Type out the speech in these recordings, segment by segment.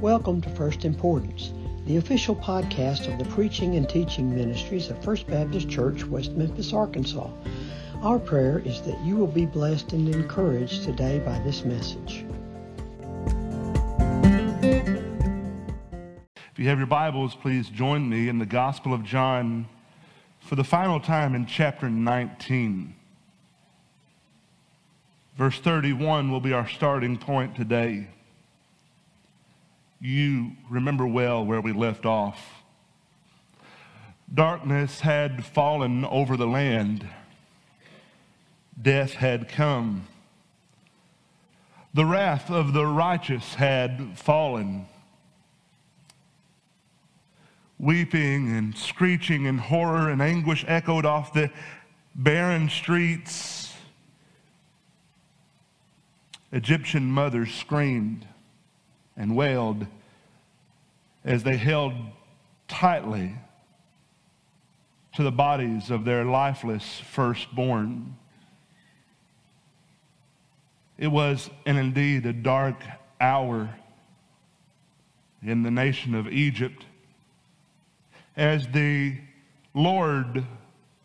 Welcome to First Importance, the official podcast of the preaching and teaching ministries of First Baptist Church, West Memphis, Arkansas. Our prayer is that you will be blessed and encouraged today by this message. If you have your Bibles, please join me in the Gospel of John for the final time in chapter 19. Verse 31 will be our starting point today. You remember well where we left off. Darkness had fallen over the land. Death had come. The wrath of the righteous had fallen. Weeping and screeching and horror and anguish echoed off the barren streets. Egyptian mothers screamed and wailed as they held tightly to the bodies of their lifeless firstborn. It was, and indeed, a dark hour in the nation of Egypt as the Lord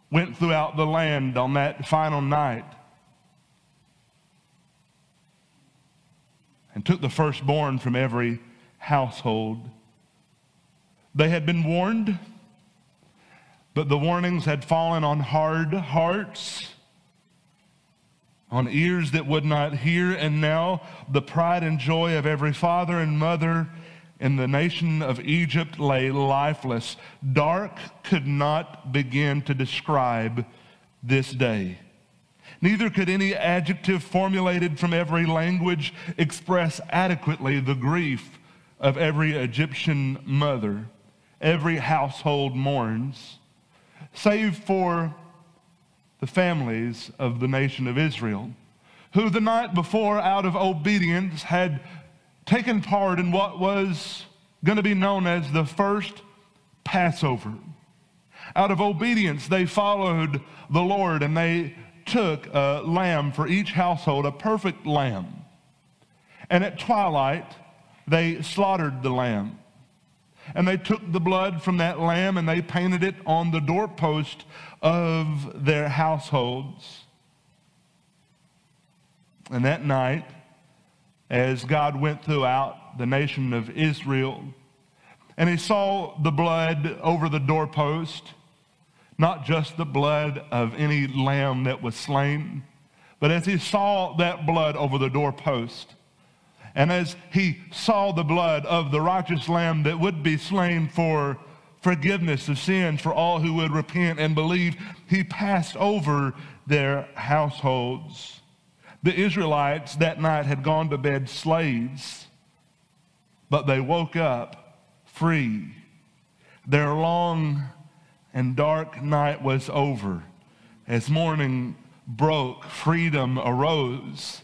went throughout the land on that final night and took the firstborn from every household. They had been warned, but the warnings had fallen on hard hearts, on ears that would not hear, and now the pride and joy of every father and mother in the nation of Egypt lay lifeless. Dark could not begin to describe this day. Neither could any adjective formulated from every language express adequately the grief of every Egyptian mother. Every household mourns, save for the families of the nation of Israel, who the night before, out of obedience, had taken part in what was going to be known as the first Passover. Out of obedience, they followed the Lord and they took a lamb for each household, a perfect lamb. And at twilight, they slaughtered the lamb. And they took the blood from that lamb and they painted it on the doorpost of their households. And that night, as God went throughout the nation of Israel, and he saw the blood over the doorpost, not just the blood of any lamb that was slain, but as he saw that blood over the doorpost, and as he saw the blood of the righteous lamb that would be slain for forgiveness of sins for all who would repent and believe, he passed over their households. The Israelites that night had gone to bed slaves, but they woke up free. Their long and dark night was over. As morning broke, freedom arose.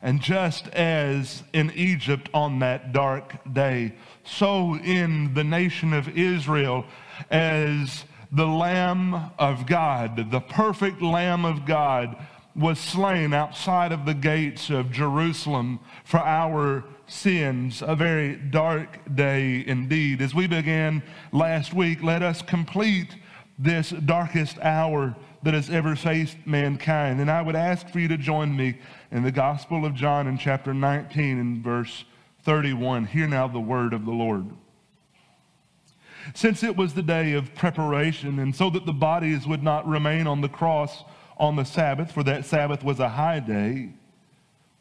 And just as in Egypt on that dark day, so in the nation of Israel, as the Lamb of God, the perfect Lamb of God, was slain outside of the gates of Jerusalem for our sins, a very dark day indeed. As we began last week, let us complete this darkest hour that has ever faced mankind. And I would ask for you to join me in the Gospel of John in chapter 19 and verse 31. Hear now the word of the Lord. Since it was the day of preparation, and so that the bodies would not remain on the cross on the Sabbath, for that Sabbath was a high day,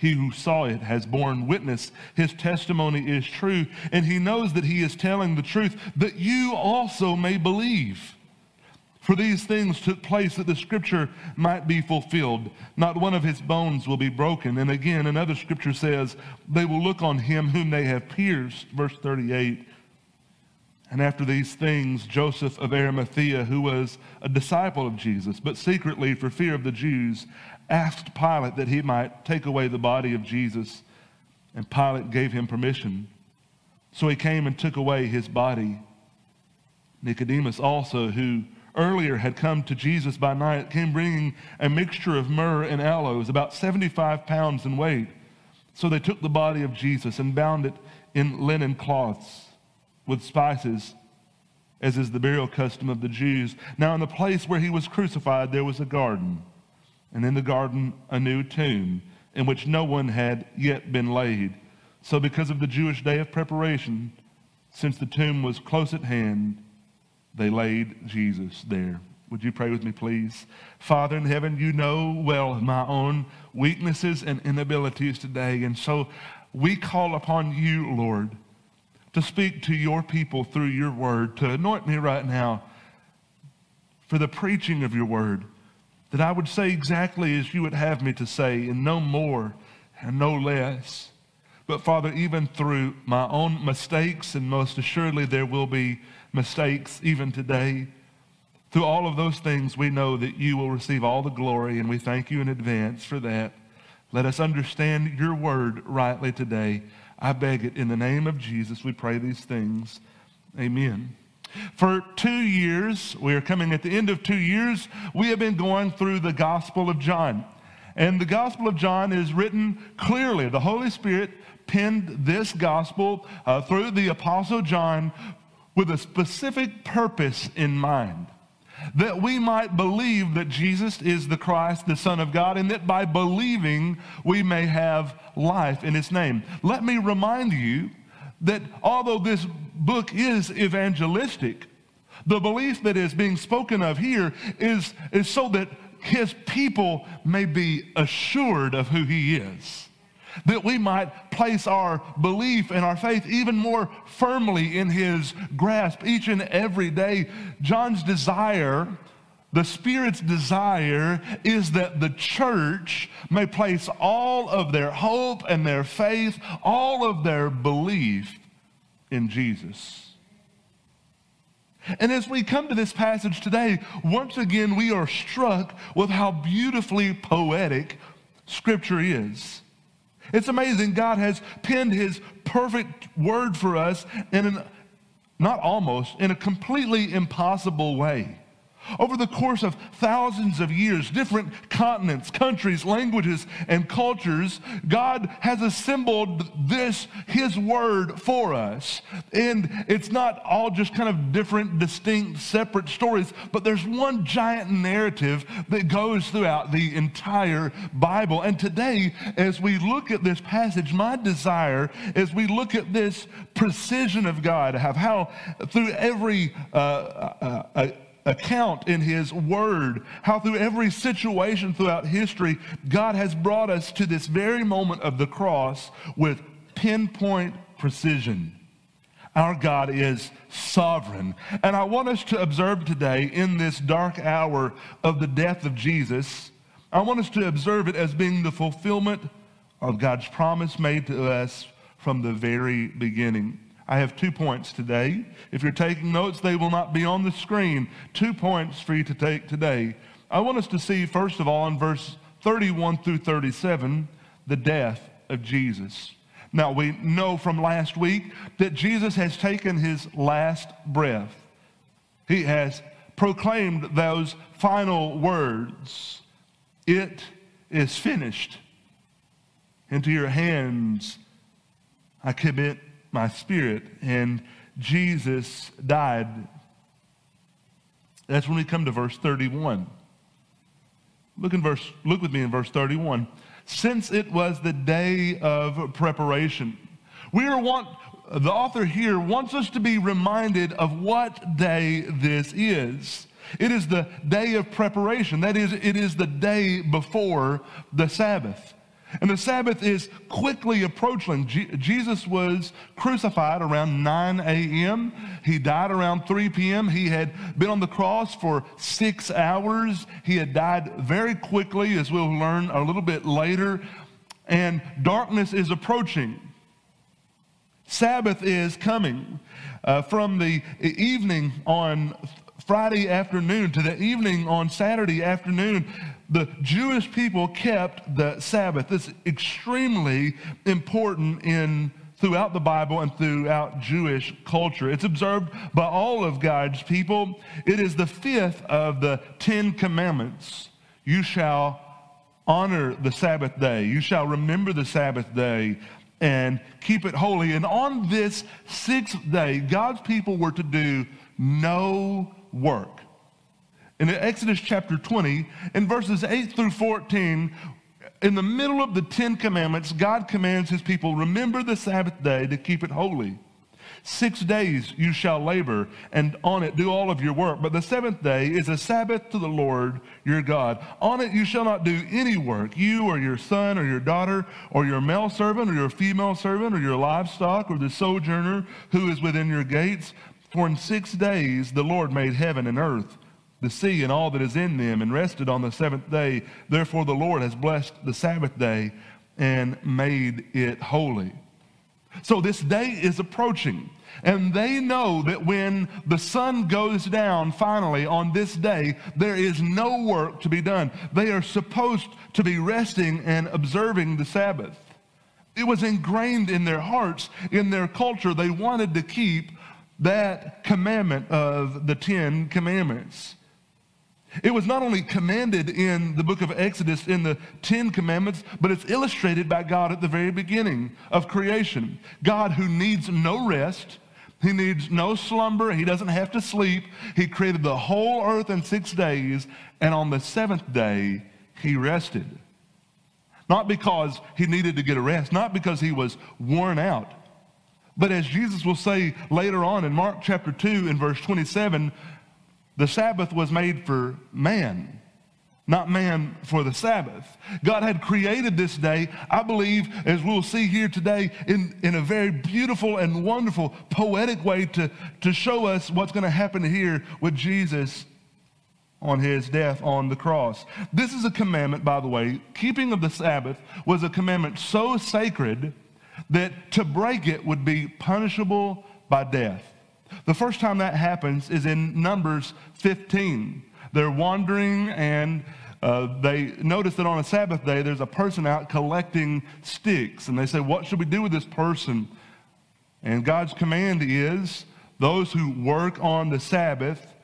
He who saw it has borne witness. His testimony is true, and he knows that he is telling the truth, that you also may believe. For these things took place that the scripture might be fulfilled. Not one of his bones will be broken. And again, another scripture says, they will look on him whom they have pierced. Verse 38. And after these things, Joseph of Arimathea, who was a disciple of Jesus, but secretly for fear of the Jews, asked Pilate that he might take away the body of Jesus. And Pilate gave him permission. So he came and took away his body. Nicodemus also, who earlier had come to Jesus by night, came bringing a mixture of myrrh and aloes, about 75 pounds in weight. So they took the body of Jesus and bound it in linen cloths with spices, as is the burial custom of the Jews. Now, in the place where he was crucified, there was a garden, and in the garden, a new tomb in which no one had yet been laid. So, because of the Jewish day of preparation, since the tomb was close at hand, they laid Jesus there. Would you pray with me, please? Father in heaven, you know well my own weaknesses and inabilities today. And so we call upon you, Lord, to speak to your people through your word, to anoint me right now for the preaching of your word, that I would say exactly as you would have me to say, and no more and no less. But Father, even through my own mistakes, and most assuredly there will be mistakes even today, through all of those things, we know that you will receive all the glory, and we thank you in advance for that. Let us understand your word rightly today. I beg it in the name of Jesus. We pray these things. Amen. For two years, we are coming at the end of two years, we have been going through the Gospel of John. And the Gospel of John is written clearly. The Holy Spirit penned this Gospel uh, through the Apostle John with a specific purpose in mind that we might believe that Jesus is the Christ, the Son of God, and that by believing we may have life in His name. Let me remind you that although this book is evangelistic, the belief that is being spoken of here is, is so that His people may be assured of who He is that we might place our belief and our faith even more firmly in his grasp each and every day. John's desire, the Spirit's desire, is that the church may place all of their hope and their faith, all of their belief in Jesus. And as we come to this passage today, once again we are struck with how beautifully poetic Scripture is. It's amazing. God has penned his perfect word for us in an, not almost, in a completely impossible way. Over the course of thousands of years, different continents, countries, languages, and cultures, God has assembled this, His Word for us. And it's not all just kind of different, distinct, separate stories, but there's one giant narrative that goes throughout the entire Bible. And today, as we look at this passage, my desire, as we look at this precision of God, have how through every uh, uh, uh, account in His Word, how through every situation throughout history, God has brought us to this very moment of the cross with pinpoint precision. Our God is sovereign. And I want us to observe today in this dark hour of the death of Jesus, I want us to observe it as being the fulfillment of God's promise made to us from the very beginning. I have two points today. If you're taking notes, they will not be on the screen. Two points for you to take today. I want us to see, first of all, in verse 31 through 37, the death of Jesus. Now, we know from last week that Jesus has taken his last breath. He has proclaimed those final words It is finished. Into your hands I commit my spirit. And Jesus died. That's when we come to verse 31. Look in verse, look with me in verse 31. Since it was the day of preparation, we are want, the author here wants us to be reminded of what day this is. It is the day of preparation. That is, it is the day before the Sabbath. And the Sabbath is quickly approaching. Jesus was crucified around 9 a.m. He died around 3 p.m. He had been on the cross for six hours. He had died very quickly, as we'll learn a little bit later. And darkness is approaching. Sabbath is coming. Uh, from the evening on Friday afternoon to the evening on Saturday afternoon, the Jewish people kept the Sabbath. It's extremely important in throughout the Bible and throughout Jewish culture. It's observed by all of God's people. It is the fifth of the Ten Commandments. You shall honor the Sabbath day. You shall remember the Sabbath day and keep it holy. And on this sixth day, God's people were to do no work. In Exodus chapter 20, in verses 8 through 14, in the middle of the Ten Commandments, God commands his people, remember the Sabbath day to keep it holy. Six days you shall labor, and on it do all of your work. But the seventh day is a Sabbath to the Lord your God. On it you shall not do any work, you or your son or your daughter, or your male servant or your female servant, or your livestock, or the sojourner who is within your gates. For in six days the Lord made heaven and earth, the sea and all that is in them, and rested on the seventh day. Therefore the Lord has blessed the Sabbath day and made it holy. So this day is approaching. And they know that when the sun goes down finally on this day, there is no work to be done. They are supposed to be resting and observing the Sabbath. It was ingrained in their hearts, in their culture. They wanted to keep that commandment of the Ten Commandments. It was not only commanded in the book of Exodus in the Ten Commandments, but it's illustrated by God at the very beginning of creation. God who needs no rest, he needs no slumber, he doesn't have to sleep. He created the whole earth in six days, and on the seventh day, he rested. Not because he needed to get a rest, not because he was worn out, but as Jesus will say later on in Mark chapter 2 in verse 27, the Sabbath was made for man, not man for the Sabbath. God had created this day, I believe, as we'll see here today, in, in a very beautiful and wonderful, poetic way to, to show us what's going to happen here with Jesus on his death on the cross. This is a commandment, by the way. Keeping of the Sabbath was a commandment so sacred that to break it would be punishable by death. The first time that happens is in Numbers 15. They're wandering and uh, they notice that on a Sabbath day there's a person out collecting sticks. And they say, What should we do with this person? And God's command is those who work on the Sabbath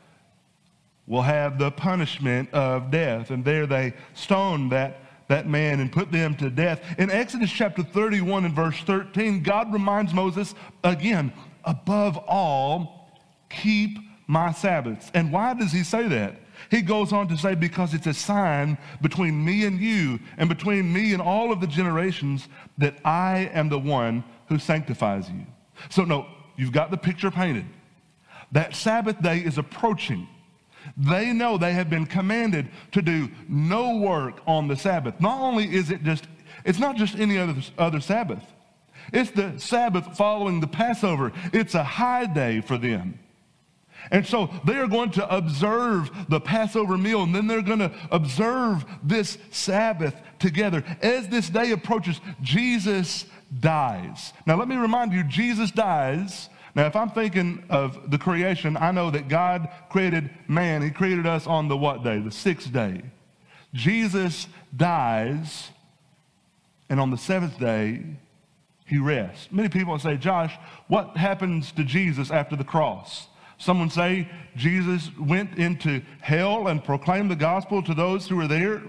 will have the punishment of death. And there they stone that, that man and put them to death. In Exodus chapter 31 and verse 13, God reminds Moses again, above all, keep my Sabbaths. And why does he say that? He goes on to say, because it's a sign between me and you and between me and all of the generations that I am the one who sanctifies you. So, no, you've got the picture painted. That Sabbath day is approaching. They know they have been commanded to do no work on the Sabbath. Not only is it just, it's not just any other, other Sabbath. It's the Sabbath following the Passover. It's a high day for them. And so they are going to observe the Passover meal and then they're going to observe this Sabbath together. As this day approaches, Jesus dies. Now, let me remind you, Jesus dies. Now, if I'm thinking of the creation, I know that God created man. He created us on the what day? The sixth day. Jesus dies, and on the seventh day, he rests. Many people say, Josh, what happens to Jesus after the cross? Someone say Jesus went into hell and proclaimed the gospel to those who were there.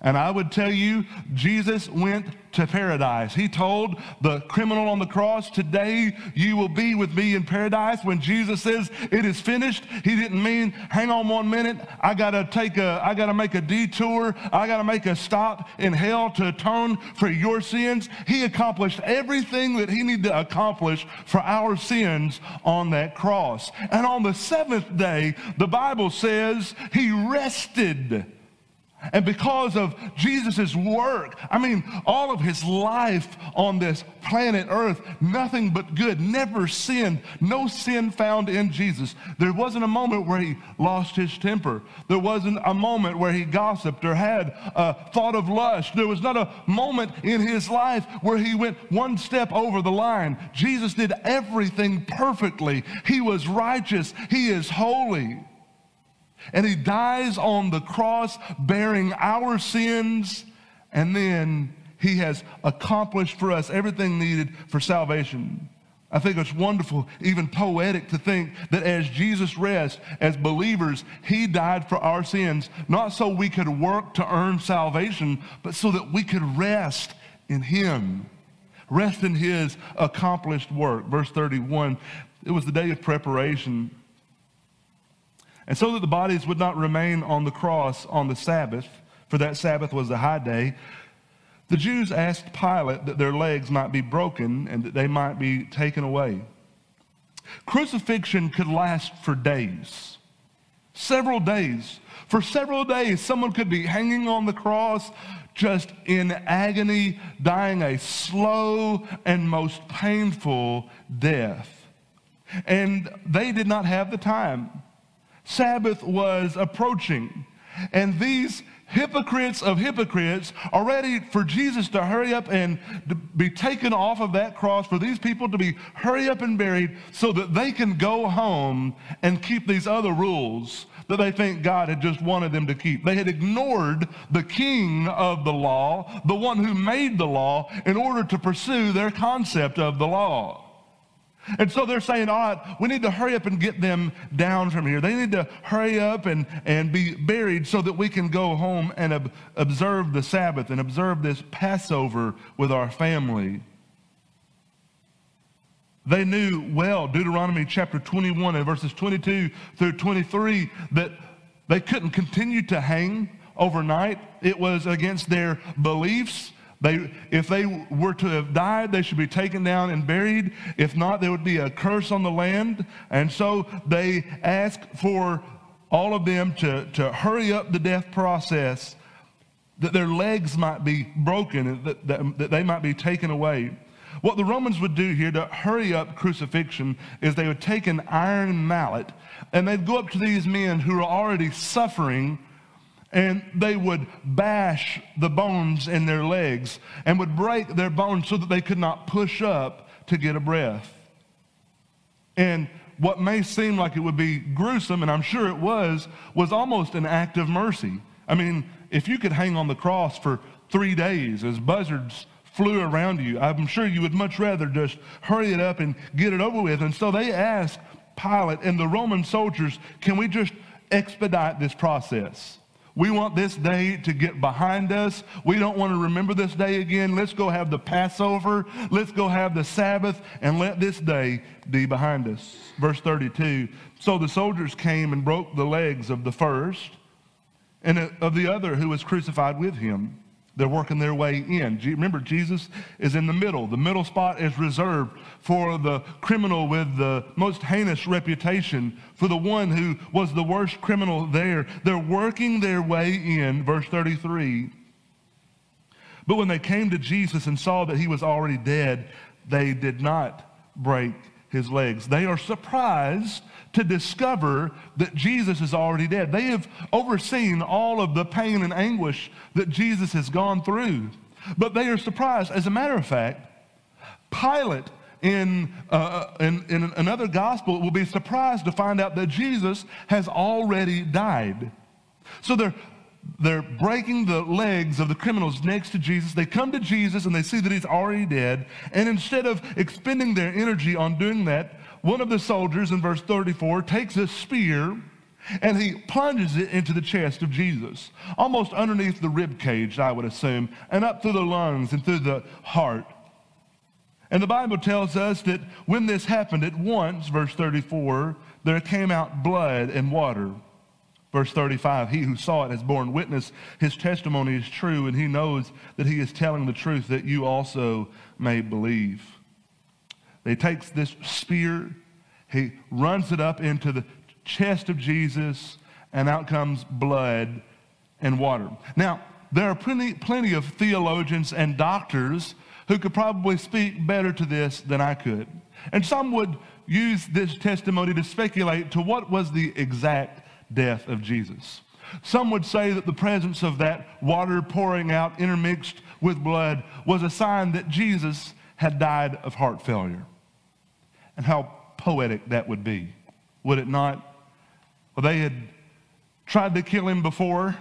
And I would tell you, Jesus went to paradise. He told the criminal on the cross, Today you will be with me in paradise. When Jesus says it is finished, he didn't mean, hang on one minute, I gotta take a, I gotta make a detour, I gotta make a stop in hell to atone for your sins. He accomplished everything that he needed to accomplish for our sins on that cross. And on the seventh day, the Bible says he rested. And because of Jesus' work, I mean, all of his life on this planet Earth, nothing but good, never sinned, no sin found in Jesus. There wasn't a moment where he lost his temper. There wasn't a moment where he gossiped or had a thought of lust. There was not a moment in his life where he went one step over the line. Jesus did everything perfectly. He was righteous, he is holy. And he dies on the cross bearing our sins. And then he has accomplished for us everything needed for salvation. I think it's wonderful, even poetic, to think that as Jesus rests, as believers, he died for our sins, not so we could work to earn salvation, but so that we could rest in him, rest in his accomplished work. Verse 31 it was the day of preparation. And so that the bodies would not remain on the cross on the Sabbath, for that Sabbath was a high day, the Jews asked Pilate that their legs might be broken and that they might be taken away. Crucifixion could last for days, several days. For several days, someone could be hanging on the cross just in agony, dying a slow and most painful death. And they did not have the time. Sabbath was approaching. And these hypocrites of hypocrites are ready for Jesus to hurry up and be taken off of that cross, for these people to be hurry up and buried so that they can go home and keep these other rules that they think God had just wanted them to keep. They had ignored the king of the law, the one who made the law, in order to pursue their concept of the law. And so they're saying, all right, we need to hurry up and get them down from here. They need to hurry up and, and be buried so that we can go home and ob- observe the Sabbath and observe this Passover with our family. They knew well, Deuteronomy chapter 21 and verses 22 through 23, that they couldn't continue to hang overnight. It was against their beliefs. They, if they were to have died, they should be taken down and buried. If not, there would be a curse on the land. And so they asked for all of them to, to hurry up the death process, that their legs might be broken, that, that, that they might be taken away. What the Romans would do here to hurry up crucifixion is they would take an iron mallet and they'd go up to these men who are already suffering and they would bash the bones in their legs and would break their bones so that they could not push up to get a breath. And what may seem like it would be gruesome, and I'm sure it was, was almost an act of mercy. I mean, if you could hang on the cross for three days as buzzards flew around you, I'm sure you would much rather just hurry it up and get it over with. And so they asked Pilate and the Roman soldiers, can we just expedite this process? We want this day to get behind us. We don't want to remember this day again. Let's go have the Passover. Let's go have the Sabbath and let this day be behind us. Verse 32 So the soldiers came and broke the legs of the first and of the other who was crucified with him. They're working their way in. Remember, Jesus is in the middle. The middle spot is reserved for the criminal with the most heinous reputation, for the one who was the worst criminal there. They're working their way in, verse 33. But when they came to Jesus and saw that he was already dead, they did not break his legs. They are surprised to discover that Jesus is already dead. They have overseen all of the pain and anguish that Jesus has gone through, but they are surprised. As a matter of fact, Pilate in, uh, in, in another gospel will be surprised to find out that Jesus has already died. So they're, they're breaking the legs of the criminals next to Jesus. They come to Jesus and they see that he's already dead. And instead of expending their energy on doing that, one of the soldiers in verse 34 takes a spear and he plunges it into the chest of Jesus, almost underneath the rib cage, I would assume, and up through the lungs and through the heart. And the Bible tells us that when this happened at once, verse 34, there came out blood and water. Verse 35, he who saw it has borne witness. His testimony is true, and he knows that he is telling the truth that you also may believe. He takes this spear, he runs it up into the chest of Jesus, and out comes blood. and water. Now, there are plenty, plenty of theologians and doctors who could probably speak better to this than I could. And some would use this testimony to speculate to what was the exact death of Jesus. Some would say that the presence of that water pouring out intermixed with blood was a sign that Jesus had died of heart failure. And how poetic that would be, would it not? Well, they had tried to kill him before.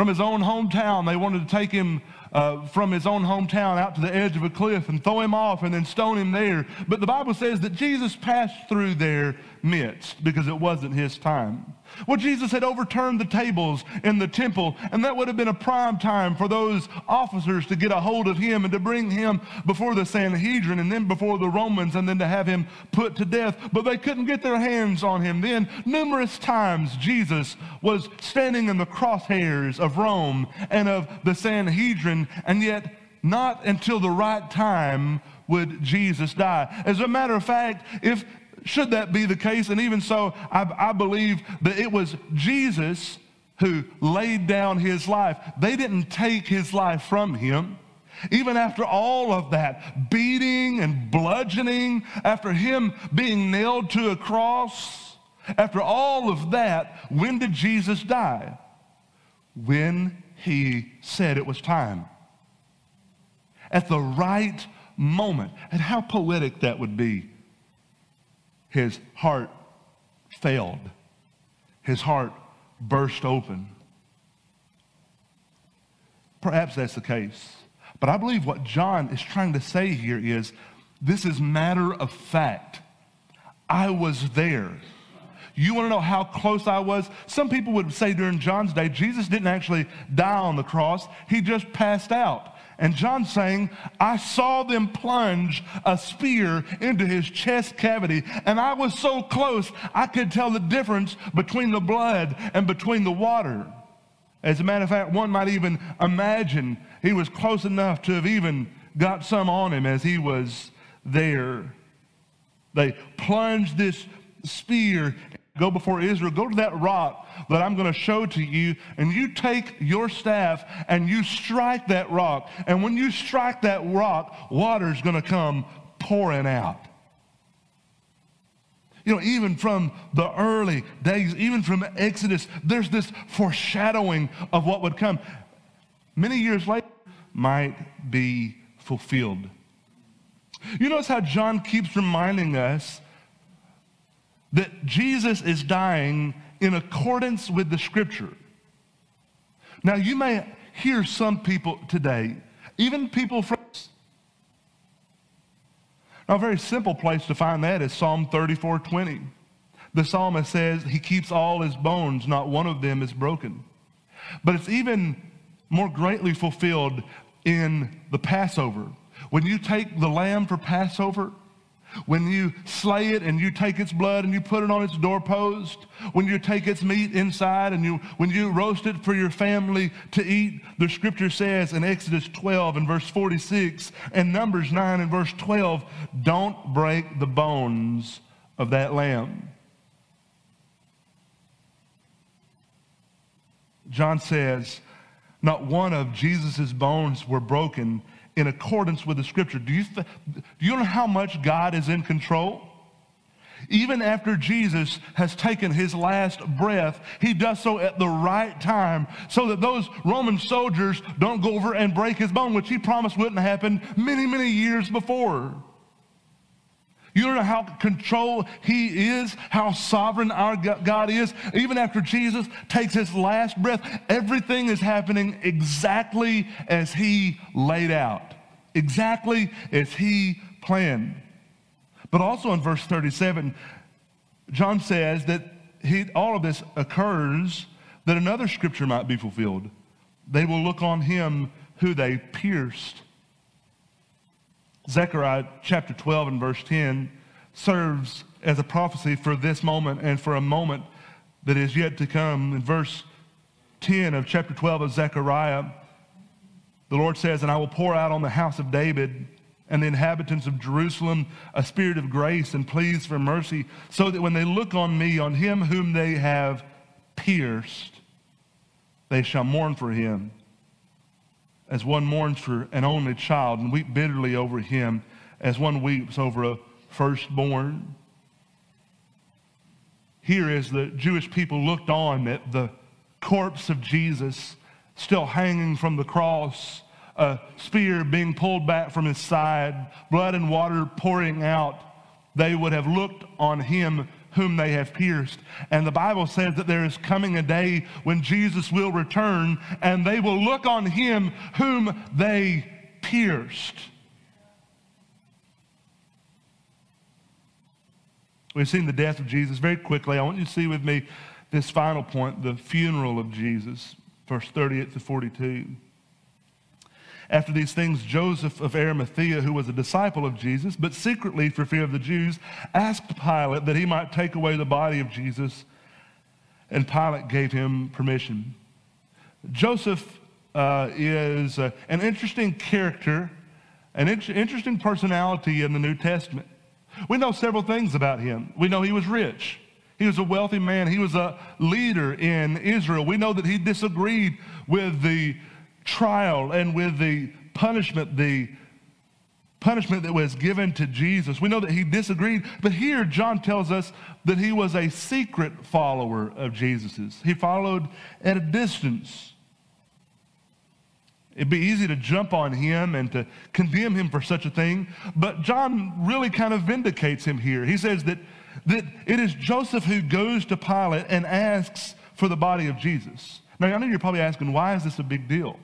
From his own hometown, they wanted to take him uh, from his own hometown out to the edge of a cliff and throw him off and then stone him there. But the Bible says that Jesus passed through their midst because it wasn't his time. Well, Jesus had overturned the tables in the temple, and that would have been a prime time for those officers to get a hold of him and to bring him before the Sanhedrin and then before the Romans and then to have him put to death. But they couldn't get their hands on him then. Numerous times Jesus was standing in the crosshairs of Rome and of the Sanhedrin, and yet not until the right time would Jesus die. As a matter of fact, if should that be the case, and even so, I, I believe that it was Jesus who laid down his life. They didn't take his life from him. Even after all of that beating and bludgeoning, after him being nailed to a cross, after all of that, when did Jesus die? When he said it was time. At the right moment. And how poetic that would be his heart failed. His heart burst open. Perhaps that's the case. But I believe what John is trying to say here is this is matter of fact. I was there. You want to know how close I was? Some people would say during John's day, Jesus didn't actually die on the cross, he just passed out. And John's saying, I saw them plunge a spear into his chest cavity, and I was so close, I could tell the difference between the blood and between the water. As a matter of fact, one might even imagine he was close enough to have even got some on him as he was there. They plunged this spear go before Israel, go to that rock that I'm going to show to you, and you take your staff and you strike that rock. And when you strike that rock, water's going to come pouring out. You know, even from the early days, even from Exodus, there's this foreshadowing of what would come. Many years later, might be fulfilled. You notice how John keeps reminding us that Jesus is dying in accordance with the scripture. Now, you may hear some people today, even people from. Now, a very simple place to find that is Psalm 34 20. The psalmist says, He keeps all his bones, not one of them is broken. But it's even more greatly fulfilled in the Passover. When you take the lamb for Passover, when you slay it and you take its blood and you put it on its doorpost, when you take its meat inside and you, when you roast it for your family to eat, the scripture says in Exodus 12 and verse 46 and Numbers 9 and verse 12, don't break the bones of that lamb. John says, not one of Jesus' bones were broken in accordance with the scripture. Do you, th- do you know how much God is in control? Even after Jesus has taken his last breath, he does so at the right time so that those Roman soldiers don't go over and break his bone, which he promised wouldn't happen many, many years before. You don't know how control he is, how sovereign our God is. Even after Jesus takes his last breath, everything is happening exactly as he laid out, exactly as he planned. But also in verse 37, John says that he, all of this occurs that another scripture might be fulfilled. They will look on him who they pierced. Zechariah chapter 12 and verse 10 serves as a prophecy for this moment and for a moment that is yet to come. In verse 10 of chapter 12 of Zechariah, the Lord says, And I will pour out on the house of David and the inhabitants of Jerusalem a spirit of grace and pleas for mercy, so that when they look on me, on him whom they have pierced, They shall mourn for him as one mourns for an only child and weep bitterly over him as one weeps over a firstborn. Here, as the Jewish people looked on at the corpse of Jesus still hanging from the cross, a spear being pulled back from his side, blood and water pouring out, they would have looked on him whom they have pierced. And the Bible says that there is coming a day when Jesus will return and they will look on him whom they pierced. We've seen the death of Jesus very quickly. I want you to see with me this final point the funeral of Jesus, verse 38 to 42. After these things, Joseph of Arimathea, who was a disciple of Jesus, but secretly for fear of the Jews, asked Pilate that he might take away the body of Jesus, and Pilate gave him permission. Joseph uh, is uh, an interesting character, an in- interesting personality in the New Testament. We know several things about him. We know he was rich. He was a wealthy man. He was a leader in Israel. We know that he disagreed with the trial and with the punishment, the punishment that was given to Jesus. We know that he disagreed, but here John tells us that he was a secret follower of Jesus's. He followed at a distance. It'd be easy to jump on him and to condemn him for such a thing, but John really kind of vindicates him here. He says that, that it is Joseph who goes to Pilate and asks for the body of Jesus. Now, I know you're probably asking, why is this a big deal?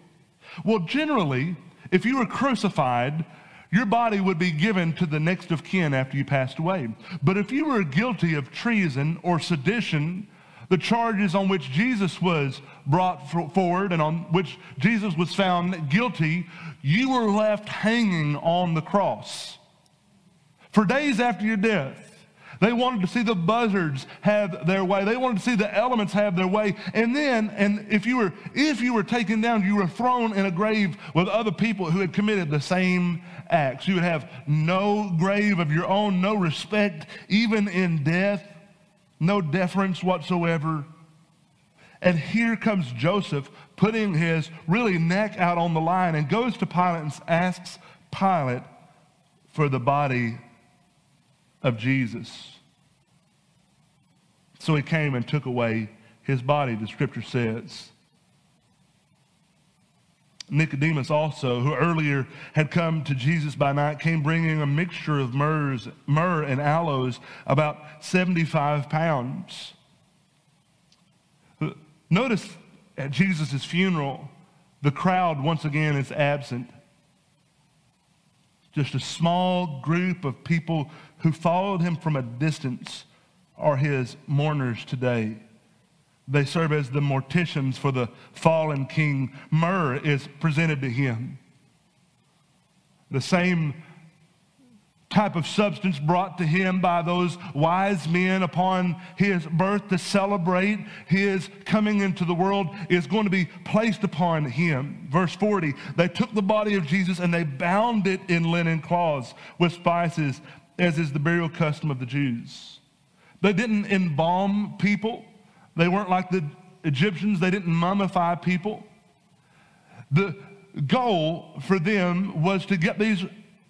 Well, generally, if you were crucified, your body would be given to the next of kin after you passed away. But if you were guilty of treason or sedition, the charges on which Jesus was brought forward and on which Jesus was found guilty, you were left hanging on the cross. For days after your death, they wanted to see the buzzards have their way. They wanted to see the elements have their way. And then, and if you were if you were taken down, you were thrown in a grave with other people who had committed the same acts. You would have no grave of your own, no respect, even in death, no deference whatsoever. And here comes Joseph putting his really neck out on the line and goes to Pilate and asks Pilate for the body of Jesus. So he came and took away his body, the scripture says. Nicodemus also, who earlier had come to Jesus by night, came bringing a mixture of myrrhs, myrrh and aloes, about 75 pounds. Notice at Jesus' funeral, the crowd once again is absent. Just a small group of people who followed him from a distance are his mourners today. They serve as the morticians for the fallen king. Myrrh is presented to him. The same type of substance brought to him by those wise men upon his birth to celebrate his coming into the world is going to be placed upon him. Verse 40 they took the body of Jesus and they bound it in linen cloths with spices, as is the burial custom of the Jews. They didn't embalm people, they weren't like the Egyptians, they didn't mummify people. The goal for them was to get these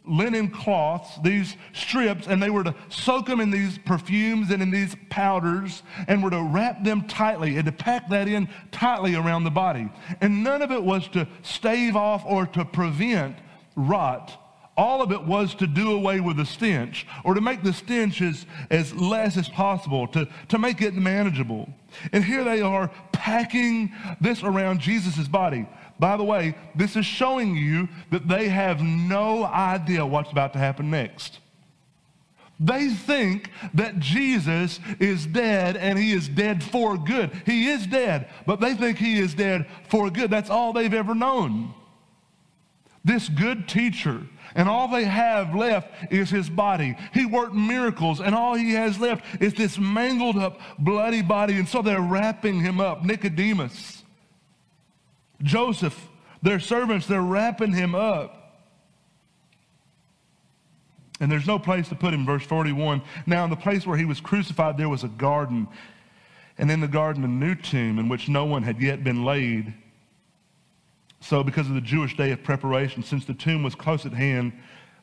linen cloths, these strips, and they were to soak them in these perfumes and in these powders and were to wrap them tightly and to pack that in tightly around the body. And none of it was to stave off or to prevent rot. All of it was to do away with the stench or to make the stench as, as less as possible, to, to make it manageable. And here they are packing this around Jesus' body. By the way, this is showing you that they have no idea what's about to happen next. They think that Jesus is dead and he is dead for good. He is dead, but they think he is dead for good. That's all they've ever known. This good teacher, and all they have left is his body. He worked miracles, and all he has left is this mangled up, bloody body. And so they're wrapping him up. Nicodemus Joseph, their servants, they're wrapping him up. And there's no place to put him. Verse 41 Now, in the place where he was crucified, there was a garden. And in the garden, a new tomb in which no one had yet been laid. So, because of the Jewish day of preparation, since the tomb was close at hand,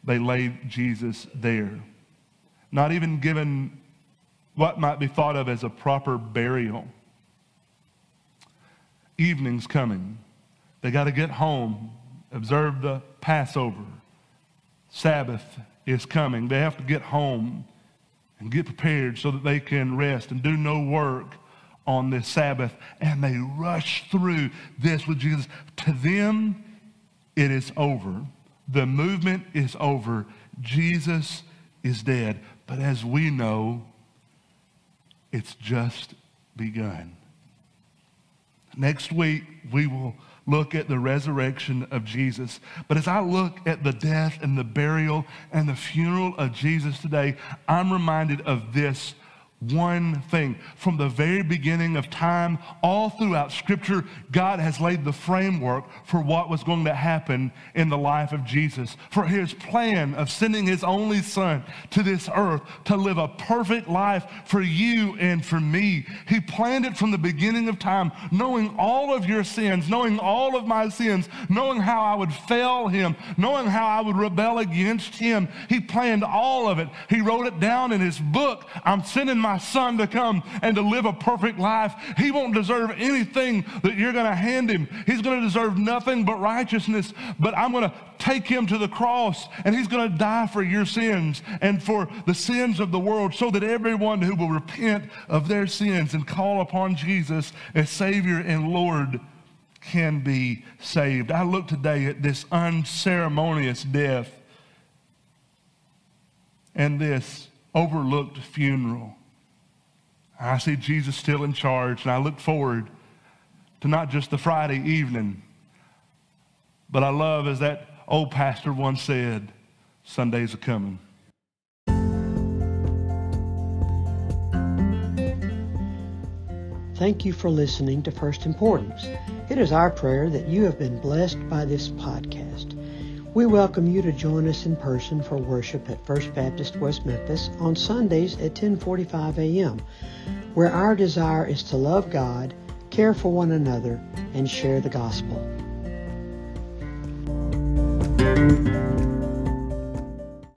they laid Jesus there. Not even given what might be thought of as a proper burial. Evening's coming. They got to get home, observe the Passover. Sabbath is coming. They have to get home and get prepared so that they can rest and do no work on this Sabbath. And they rush through this with Jesus. To them, it is over. The movement is over. Jesus is dead. But as we know, it's just begun. Next week, we will look at the resurrection of Jesus. But as I look at the death and the burial and the funeral of Jesus today, I'm reminded of this one thing. From the very beginning of time, all throughout Scripture, God has laid the framework for what was going to happen in the life of Jesus, for his plan of sending his only Son to this earth to live a perfect life for you and for me. He planned it from the beginning of time, knowing all of your sins, knowing all of my sins, knowing how I would fail him, knowing how I would rebel against him. He planned all of it. He wrote it down in his book. I'm sending my my son to come and to live a perfect life. He won't deserve anything that you're going to hand him. He's going to deserve nothing but righteousness. But I'm going to take him to the cross and he's going to die for your sins and for the sins of the world so that everyone who will repent of their sins and call upon Jesus as Savior and Lord can be saved. I look today at this unceremonious death and this overlooked funeral. I see Jesus still in charge, and I look forward to not just the Friday evening, but I love, as that old pastor once said, Sundays are coming. Thank you for listening to First Importance. It is our prayer that you have been blessed by this podcast. We welcome you to join us in person for worship at First Baptist West Memphis on Sundays at 10:45 a.m., where our desire is to love God, care for one another, and share the gospel.